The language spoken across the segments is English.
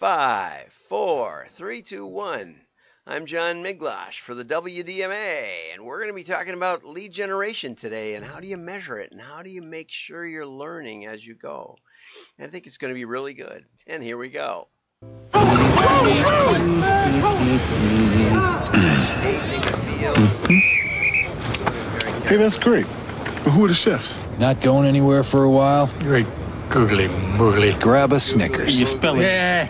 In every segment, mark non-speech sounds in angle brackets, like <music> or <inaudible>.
Five, four, three, two, one. I'm John Miglautsch for the WDMA, and we're going to be talking about lead generation today and how do you measure it and how do you make sure you're learning as you go. And I think it's going to be really good. And here we go. Hey, that's great. But who are the chefs? Not going anywhere for a while? Great googly moogly. Grab a Snickers. You spell it. Yeah.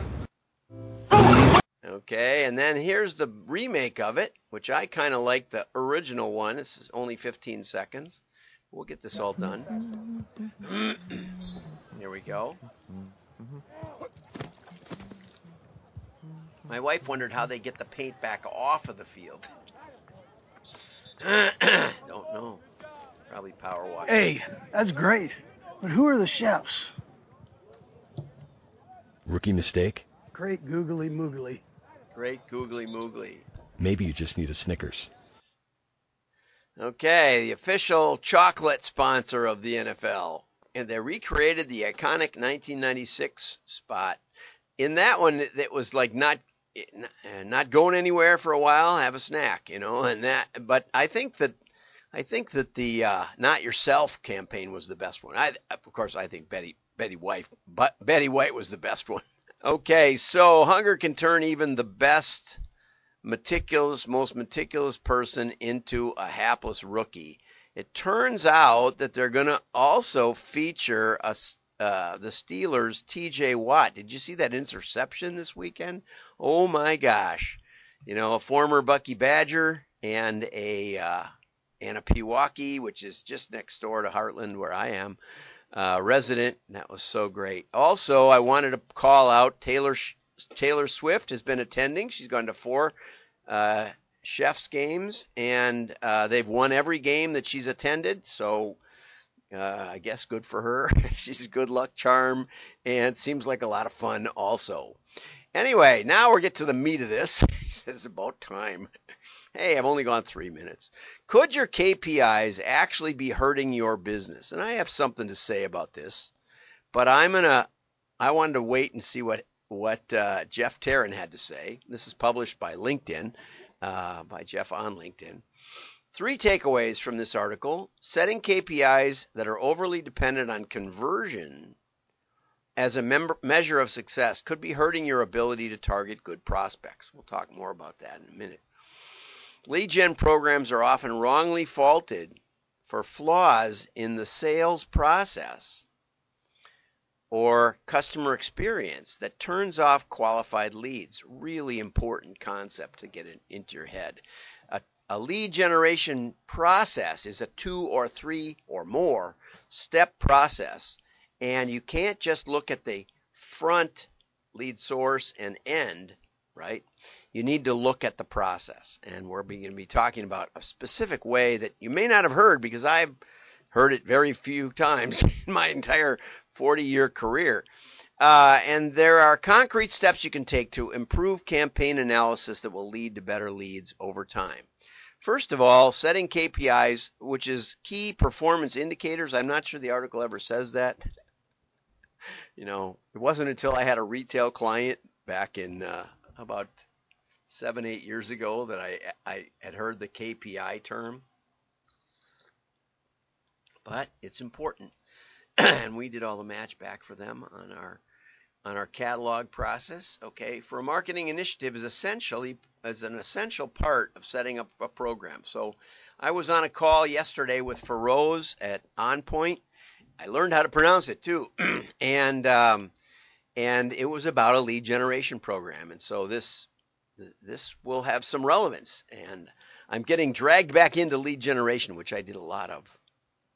Okay, and then here's the remake of it, which I kind of like the original one. This is only 15 seconds. We'll get this all done. <clears throat> Here we go. My wife wondered how they get the paint back off of the field. <clears throat> Don't know. Probably power wash. Hey, that's great. But who are the chefs? Rookie mistake? Great googly moogly. Great googly moogly. Maybe you just need a Snickers. Okay, the official chocolate sponsor of the NFL. And they recreated the iconic 1996 spot. In that one, it was like not not going anywhere for a while, have a snack, you know, and that. But I think that I think that the uh, "Not Yourself" campaign was the best one. I, of course, I think Betty Betty White, but Betty White was the best one. <laughs> Okay, so hunger can turn even the best, meticulous, most meticulous person into a hapless rookie. It turns out that they're going to also feature a, uh, the Steelers' T.J. Watt. Did you see that interception this weekend? Oh my gosh! You know, a former Bucky Badger and a uh, and a Pewaukee, which is just next door to Hartland, where I am uh, resident. And that was so great. Also, I wanted to call out Taylor Taylor Swift has been attending. She's gone to four uh, chefs games, and uh, they've won every game that she's attended. So. Uh, I guess good for her. <laughs> She's a good luck charm and seems like a lot of fun also. Anyway, now we get to the meat of this. <laughs> it's about time. Hey, I've only gone three minutes. Could your KPIs actually be hurting your business? And I have something to say about this, but I'm gonna. I wanted to wait and see what what uh, Jeff Tarrin had to say. This is published by LinkedIn, uh, by Jeff on LinkedIn. Three takeaways from this article: setting KPIs that are overly dependent on conversion as a member, measure of success could be hurting your ability to target good prospects. We'll talk more about that in a minute. Lead gen programs are often wrongly faulted for flaws in the sales process or customer experience that turns off qualified leads. Really important concept to get it into your head. A, a lead generation process is a two or three or more step process, and you can't just look at the front lead source and end, right? You need to look at the process. And we're going to be talking about a specific way that you may not have heard because I've heard it very few times <laughs> in my entire 40 year career. Uh, and there are concrete steps you can take to improve campaign analysis that will lead to better leads over time. First of all, setting KPIs, which is key performance indicators. I'm not sure the article ever says that. <laughs> you know, it wasn't until I had a retail client back in uh, about seven, eight years ago that I, I had heard the KPI term. But it's important. <clears throat> and we did all the match back for them on our on our catalog process. Okay, for a marketing initiative is essentially as an essential part of setting up a program. So I was on a call yesterday with Feroz at OnPoint. I learned how to pronounce it too, <clears throat> and um, and it was about a lead generation program. And so this this will have some relevance. And I'm getting dragged back into lead generation, which I did a lot of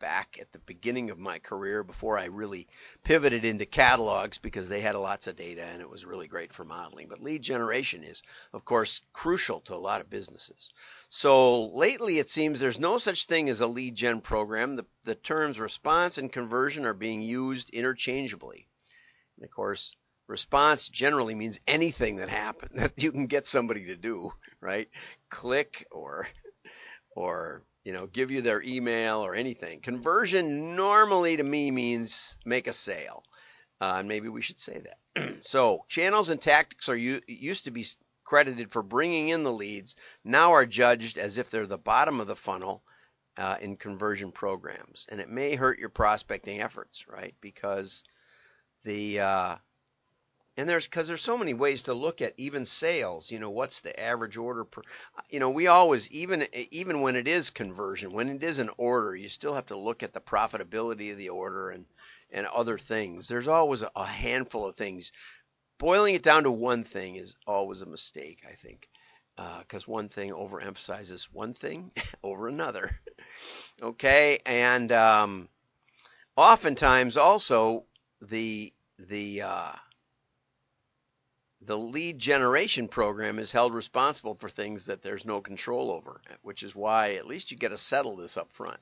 back at the beginning of my career before I really pivoted into catalogs because they had lots of data and it was really great for modeling. But lead generation is, of course, crucial to a lot of businesses. So lately it seems there's no such thing as a lead gen program. The, the terms response and conversion are being used interchangeably. And of course, response generally means anything that happened <laughs> that you can get somebody to do, right? Click or or you know, give you their email or anything. Conversion normally to me means make a sale. Uh, and maybe we should say that. <clears throat> so channels and tactics are used to be credited for bringing in the leads. Now are judged as if they're the bottom of the funnel uh, in conversion programs, and it may hurt your prospecting efforts, right? Because the uh, and there's because there's so many ways to look at even sales you know what's the average order per you know we always even even when it is conversion when it is an order you still have to look at the profitability of the order and and other things. There's always a handful of things. Boiling it down to one thing is always a mistake i think because uh, one thing overemphasizes one thing <laughs> over another. <laughs> Okay? And um, oftentimes also the the uh, the lead generation program is held responsible for things that there's no control over, which is why at least you get to settle this up front.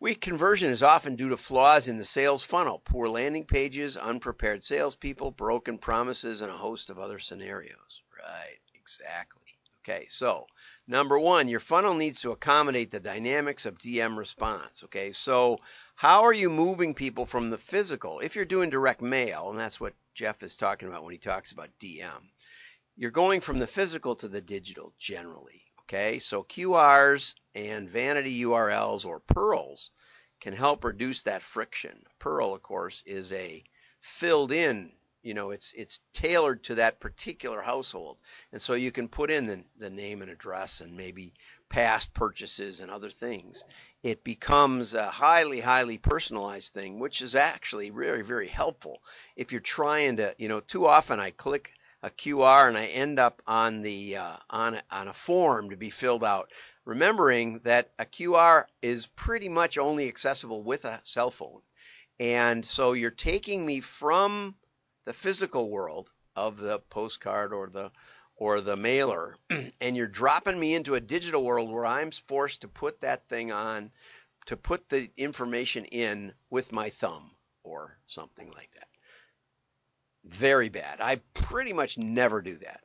Weak conversion is often due to flaws in the sales funnel, poor landing pages, unprepared salespeople, broken promises, and a host of other scenarios. Right, exactly. Okay, so number one, your funnel needs to accommodate the dynamics of DM response. Okay, so how are you moving people from the physical? If you're doing direct mail, and that's what Jeff is talking about when he talks about DM. You're going from the physical to the digital generally. Okay, so QRs and vanity URLs or PURLs can help reduce that friction. PURL, of course, is a filled in you know it's it's tailored to that particular household. And so you can put in the, the name and address and maybe past purchases and other things. It becomes a highly highly personalized thing which is actually very very helpful. If you're trying to you know too often i click a qr and i end up on the uh, on, on a form to be filled out remembering that a qr is pretty much only accessible with a cell phone. And so you're taking me from the physical world of the postcard or the or the mailer <clears throat> and you're dropping me into a digital world where I'm forced to put that thing on to put the information in with my thumb or something like that. Very bad. I pretty much never do that.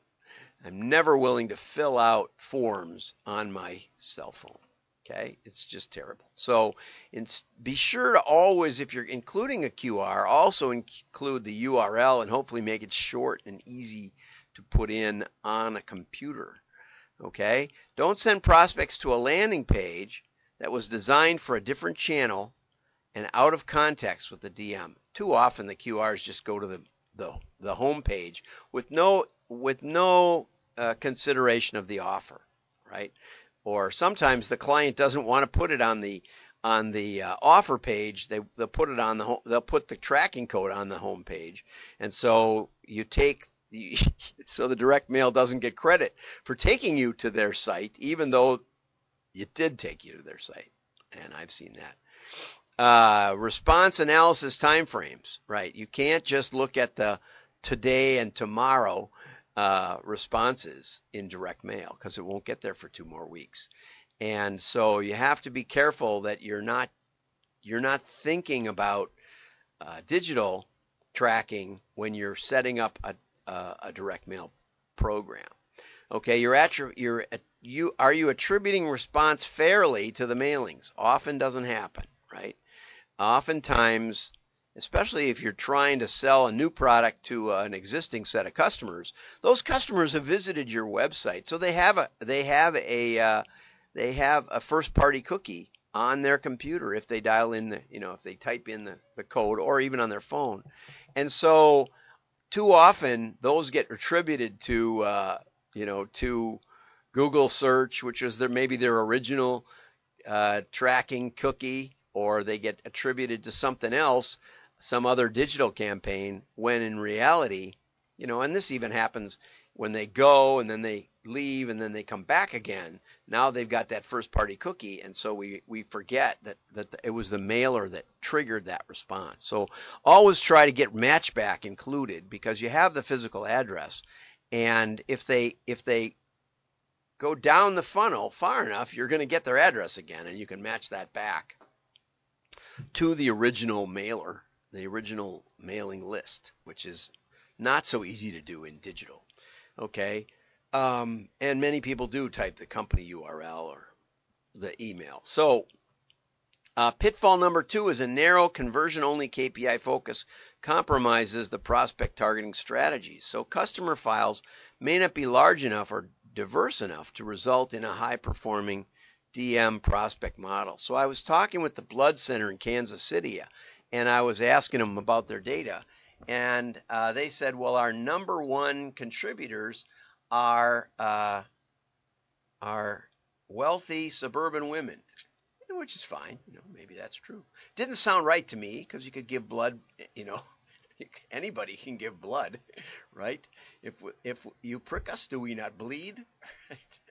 I'm never willing to fill out forms on my cell phone. Okay, it's just terrible. So be sure to always, if you're including a QR, also include the URL and hopefully make it short and easy to put in on a computer. Okay, don't send prospects to a landing page that was designed for a different channel and out of context with the DM. Too often the QRs just go to the the, the home page with no with no uh, consideration of the offer, right? Or sometimes the client doesn't want to put it on the on the uh, offer page they they'll put it on the home, they'll put the tracking code on the home page. And so you take the, <laughs> so the direct mail doesn't get credit for taking you to their site even though it did take you to their site. And I've seen that. Uh, response analysis timeframes. Right you can't just look at the today and tomorrow uh, responses in direct mail because it won't get there for two more weeks. And so you have to be careful that you're not you're not thinking about uh, digital tracking when you're setting up a, a, a direct mail program. Okay, you're, attri- you're you are you attributing response fairly to the mailings? Often doesn't happen, right? Oftentimes especially if you're trying to sell a new product to uh, an existing set of customers. Those customers have visited your website, so they have a they have a uh, they have a first party cookie on their computer if they dial in the you know if they type in the, the code or even on their phone, and so too often those get attributed to uh, you know to Google search, which is their maybe their original uh, tracking cookie, or they get attributed to something else some other digital campaign when in reality, you know, and this even happens when they go and then they leave and then they come back again. Now they've got that first party cookie, and so we, we forget that, that it was the mailer that triggered that response. So always try to get matchback included because you have the physical address, and if they if they go down the funnel far enough, you're going to get their address again, and you can match that back to the original mailer the original mailing list, which is not so easy to do in digital. Okay. Um, and many people do type the company URL or the email. So, uh, pitfall number two is a narrow conversion only KPI focus compromises the prospect targeting strategies. So customer files may not be large enough or diverse enough to result in a high performing DM prospect model. So I was talking with the Blood Center in Kansas City and I was asking them about their data. And uh, they said, well, our number one contributors are uh, are wealthy suburban women, which is fine. You know, maybe that's true. Didn't sound right to me because you could give blood. You know, <laughs> anybody can give blood, <laughs> right? If if you prick us, do we not bleed? <laughs>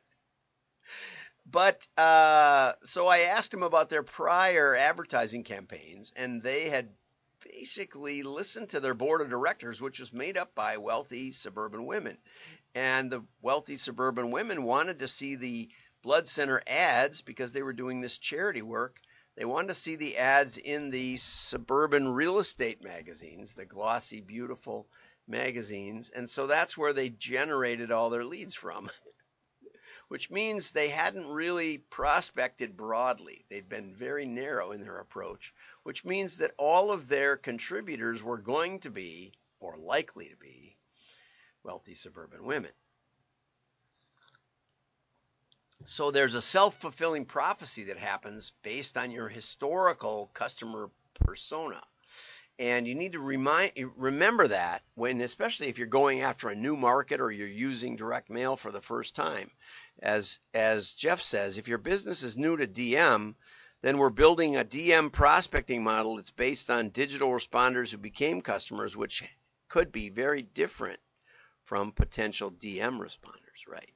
But uh, so I asked him about their prior advertising campaigns, and they had basically listened to their board of directors, which was made up by wealthy suburban women. And the wealthy suburban women wanted to see the blood center ads because they were doing this charity work. They wanted to see the ads in the suburban real estate magazines, the glossy, beautiful magazines. And so that's where they generated all their leads from. <laughs> which means they hadn't really prospected broadly. They'd been very narrow in their approach, which means that all of their contributors were going to be, or likely to be, wealthy suburban women. So there's a self fulfilling prophecy that happens based on your historical customer persona. And you need to remind remember that when especially if you're going after a new market or you're using direct mail for the first time. As as Jeff says, if your business is new to DM, then we're building a DM prospecting model that's based on digital responders who became customers, which could be very different from potential DM responders, right?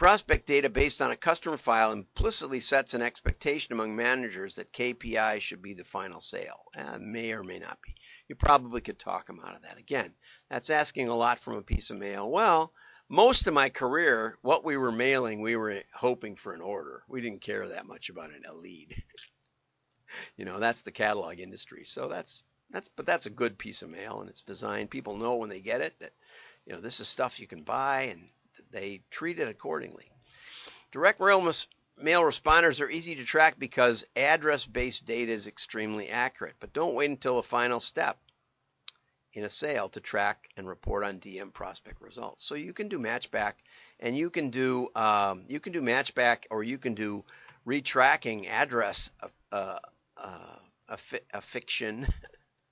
Prospect data based on a customer file implicitly sets an expectation among managers that KPI should be the final sale. Uh, may or may not be. You probably could talk them out of that. Again, that's asking a lot from a piece of mail. Well, most of my career, what we were mailing, we were hoping for an order. We didn't care that much about a lead. <laughs> you know, that's the catalog industry. So that's that's but that's a good piece of mail and it's designed. People know when they get it that you know this is stuff you can buy and they treat it accordingly. Direct mail, mail responders are easy to track because address based data is extremely accurate, but don't wait until the final step in a sale to track and report on DM prospect results. So you can do matchback, and you can do um, you can do matchback, or you can do retracking address uh, uh, affixion.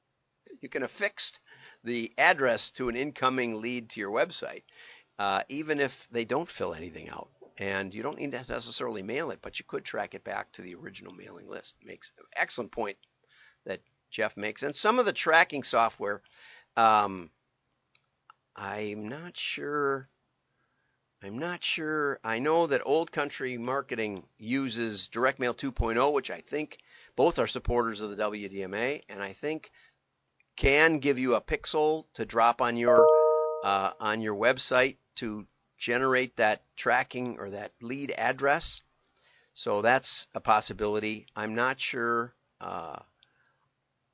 <laughs> you can affix the address to an incoming lead to your website, uh, even if they don't fill anything out. And you don't need to necessarily mail it, but you could track it back to the original mailing list. Makes excellent point that Jeff makes. And some of the tracking software, um, I'm not sure. I'm not sure. I know that Old Country Marketing uses Direct Mail 2.0, which I think both are supporters of the WDMA, and I think can give you a pixel to drop on your uh, on your website to generate that tracking or that lead address. So that's a possibility. I'm not sure. Uh,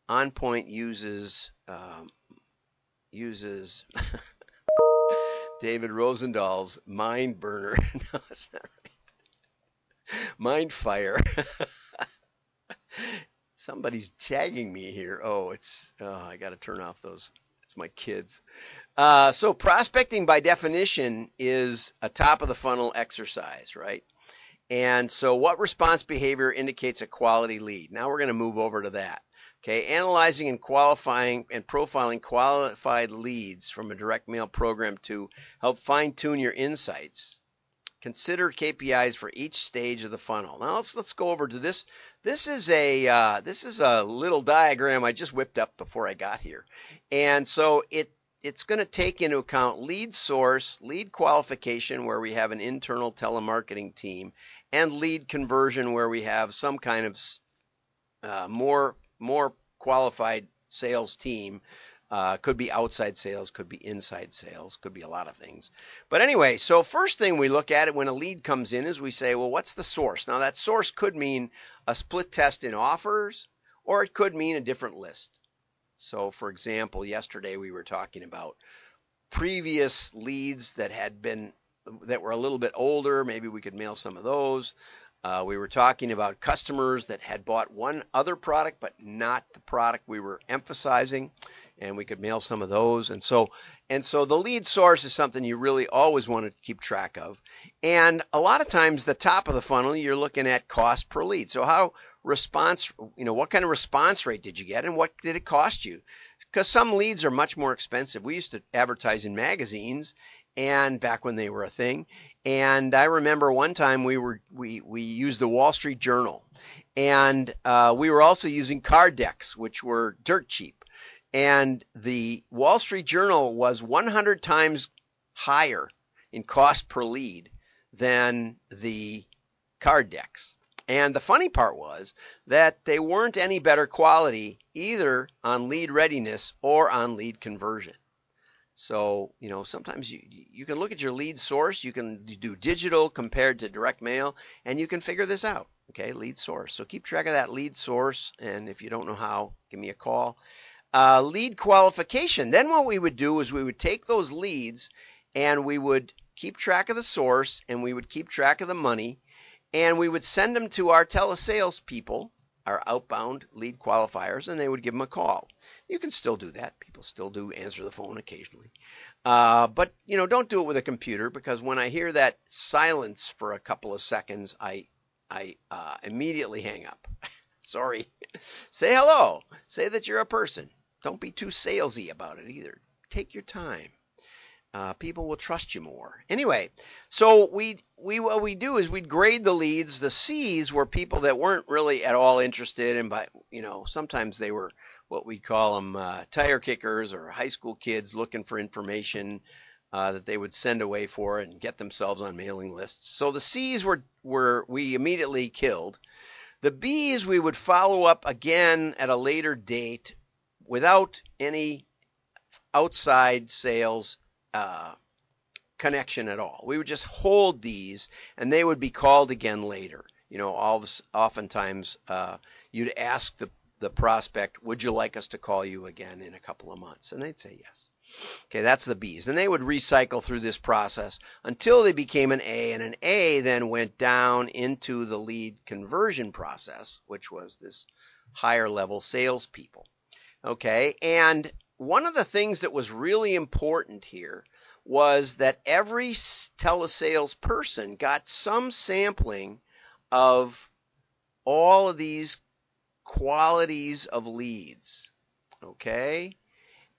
OnPoint uses um, uses <laughs> David Rosendahl's Mind Burner. <laughs> no, that's not right. Mind Fire. <laughs> Somebody's tagging me here. Oh, it's oh, I got to turn off those. It's my kids. Uh, so prospecting by definition is a top of the funnel exercise, right? And so what response behavior indicates a quality lead? Now we're going to move over to that. Okay, analyzing and qualifying and profiling qualified leads from a direct mail program to help fine tune your insights. Consider KPIs for each stage of the funnel. Now let's let's go over to this. This is a uh, this is a little diagram I just whipped up before I got here, and so it it's going to take into account lead source, lead qualification, where we have an internal telemarketing team, and lead conversion, where we have some kind of uh, more more qualified sales team. Uh, could be outside sales, could be inside sales, could be a lot of things. But anyway, so first thing we look at it when a lead comes in is we say, well, what's the source? Now that source could mean a split test in offers, or it could mean a different list. So, for example, yesterday we were talking about previous leads that had been that were a little bit older. Maybe we could mail some of those. Uh, we were talking about customers that had bought one other product, but not the product we were emphasizing, and we could mail some of those. And so, and so the lead source is something you really always want to keep track of. And a lot of times, the top of the funnel, you're looking at cost per lead. So how response, you know, what kind of response rate did you get, and what did it cost you? Because some leads are much more expensive. We used to advertise in magazines, and back when they were a thing. And I remember one time we were we we used the Wall Street Journal, and uh, we were also using card decks, which were dirt cheap. And the Wall Street Journal was 100 times higher in cost per lead than the card decks. And the funny part was that they weren't any better quality either on lead readiness or on lead conversion. So, you know, sometimes you, you can look at your lead source, you can do digital compared to direct mail, and you can figure this out. Okay, lead source. So keep track of that lead source, and if you don't know how, give me a call. Uh, lead qualification. Then what we would do is we would take those leads and we would keep track of the source and we would keep track of the money and we would send them to our telesales people, our outbound lead qualifiers, and they would give them a call. You can still do that. People still do answer the phone occasionally. Uh, but, you know, don't do it with a computer because when I hear that silence for a couple of seconds, I, I uh, immediately hang up. <laughs> Sorry. Say hello. Say that you're a person. Don't be too salesy about it either. Take your time. Uh, people will trust you more. Anyway, so we we what we do is we'd grade the leads. The C's were people that weren't really at all interested, and by you know sometimes they were what we'd call them uh, tire kickers or high school kids looking for information uh, that they would send away for and get themselves on mailing lists. So the C's were were we immediately killed. The B's we would follow up again at a later date without any outside sales uh, connection at all. We would just hold these, and they would be called again later. You know, of, oftentimes uh, you'd ask the the prospect, "Would you like us to call you again in a couple of months?" And they'd say yes. Okay, that's the B's. And they would recycle through this process until they became an A, and an A then went down into the lead conversion process, which was this higher level salespeople. Okay, and one of the things that was really important here was that every telesales person got some sampling of all of these qualities of leads. Okay?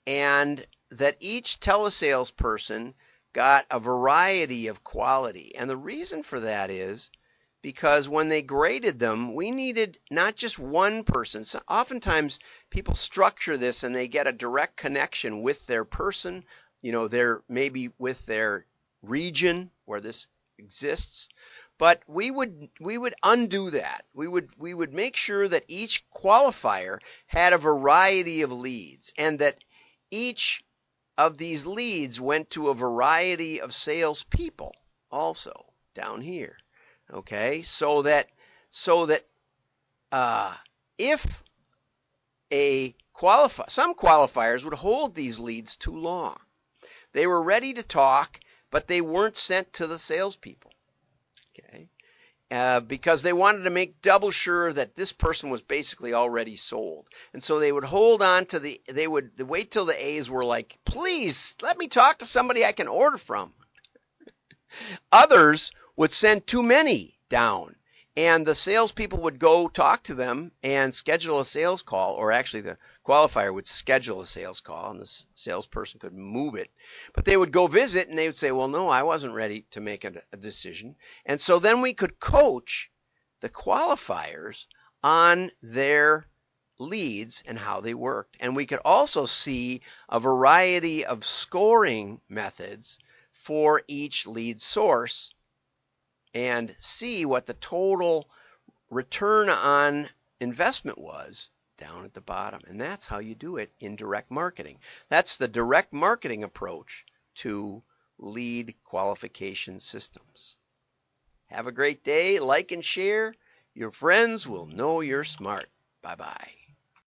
And that each telesales person got a variety of quality. And the reason for that is because when they graded them, we needed not just one person. So oftentimes people structure this and they get a direct connection with their person, you know, their maybe with their region where this exists. But we would we would undo that. We would we would make sure that each qualifier had a variety of leads and that each of these leads went to a variety of salespeople also down here. Okay, so that so that uh, if a qualify some qualifiers would hold these leads too long, they were ready to talk, but they weren't sent to the salespeople. Okay, uh, because they wanted to make double sure that this person was basically already sold. And so they would hold on to the, they would wait till the A's were like, please let me talk to somebody I can order from. Others would send too many down. And the salespeople would go talk to them and schedule a sales call, or actually the qualifier would schedule a sales call and the salesperson could move it. But they would go visit and they would say, well, no, I wasn't ready to make a, a decision. And so then we could coach the qualifiers on their leads and how they worked. And we could also see a variety of scoring methods for each lead source and see what the total return on investment was down at the bottom. And that's how you do it in direct marketing. That's the direct marketing approach to lead qualification systems. Have a great day. Like and share. Your friends will know you're smart. Bye bye.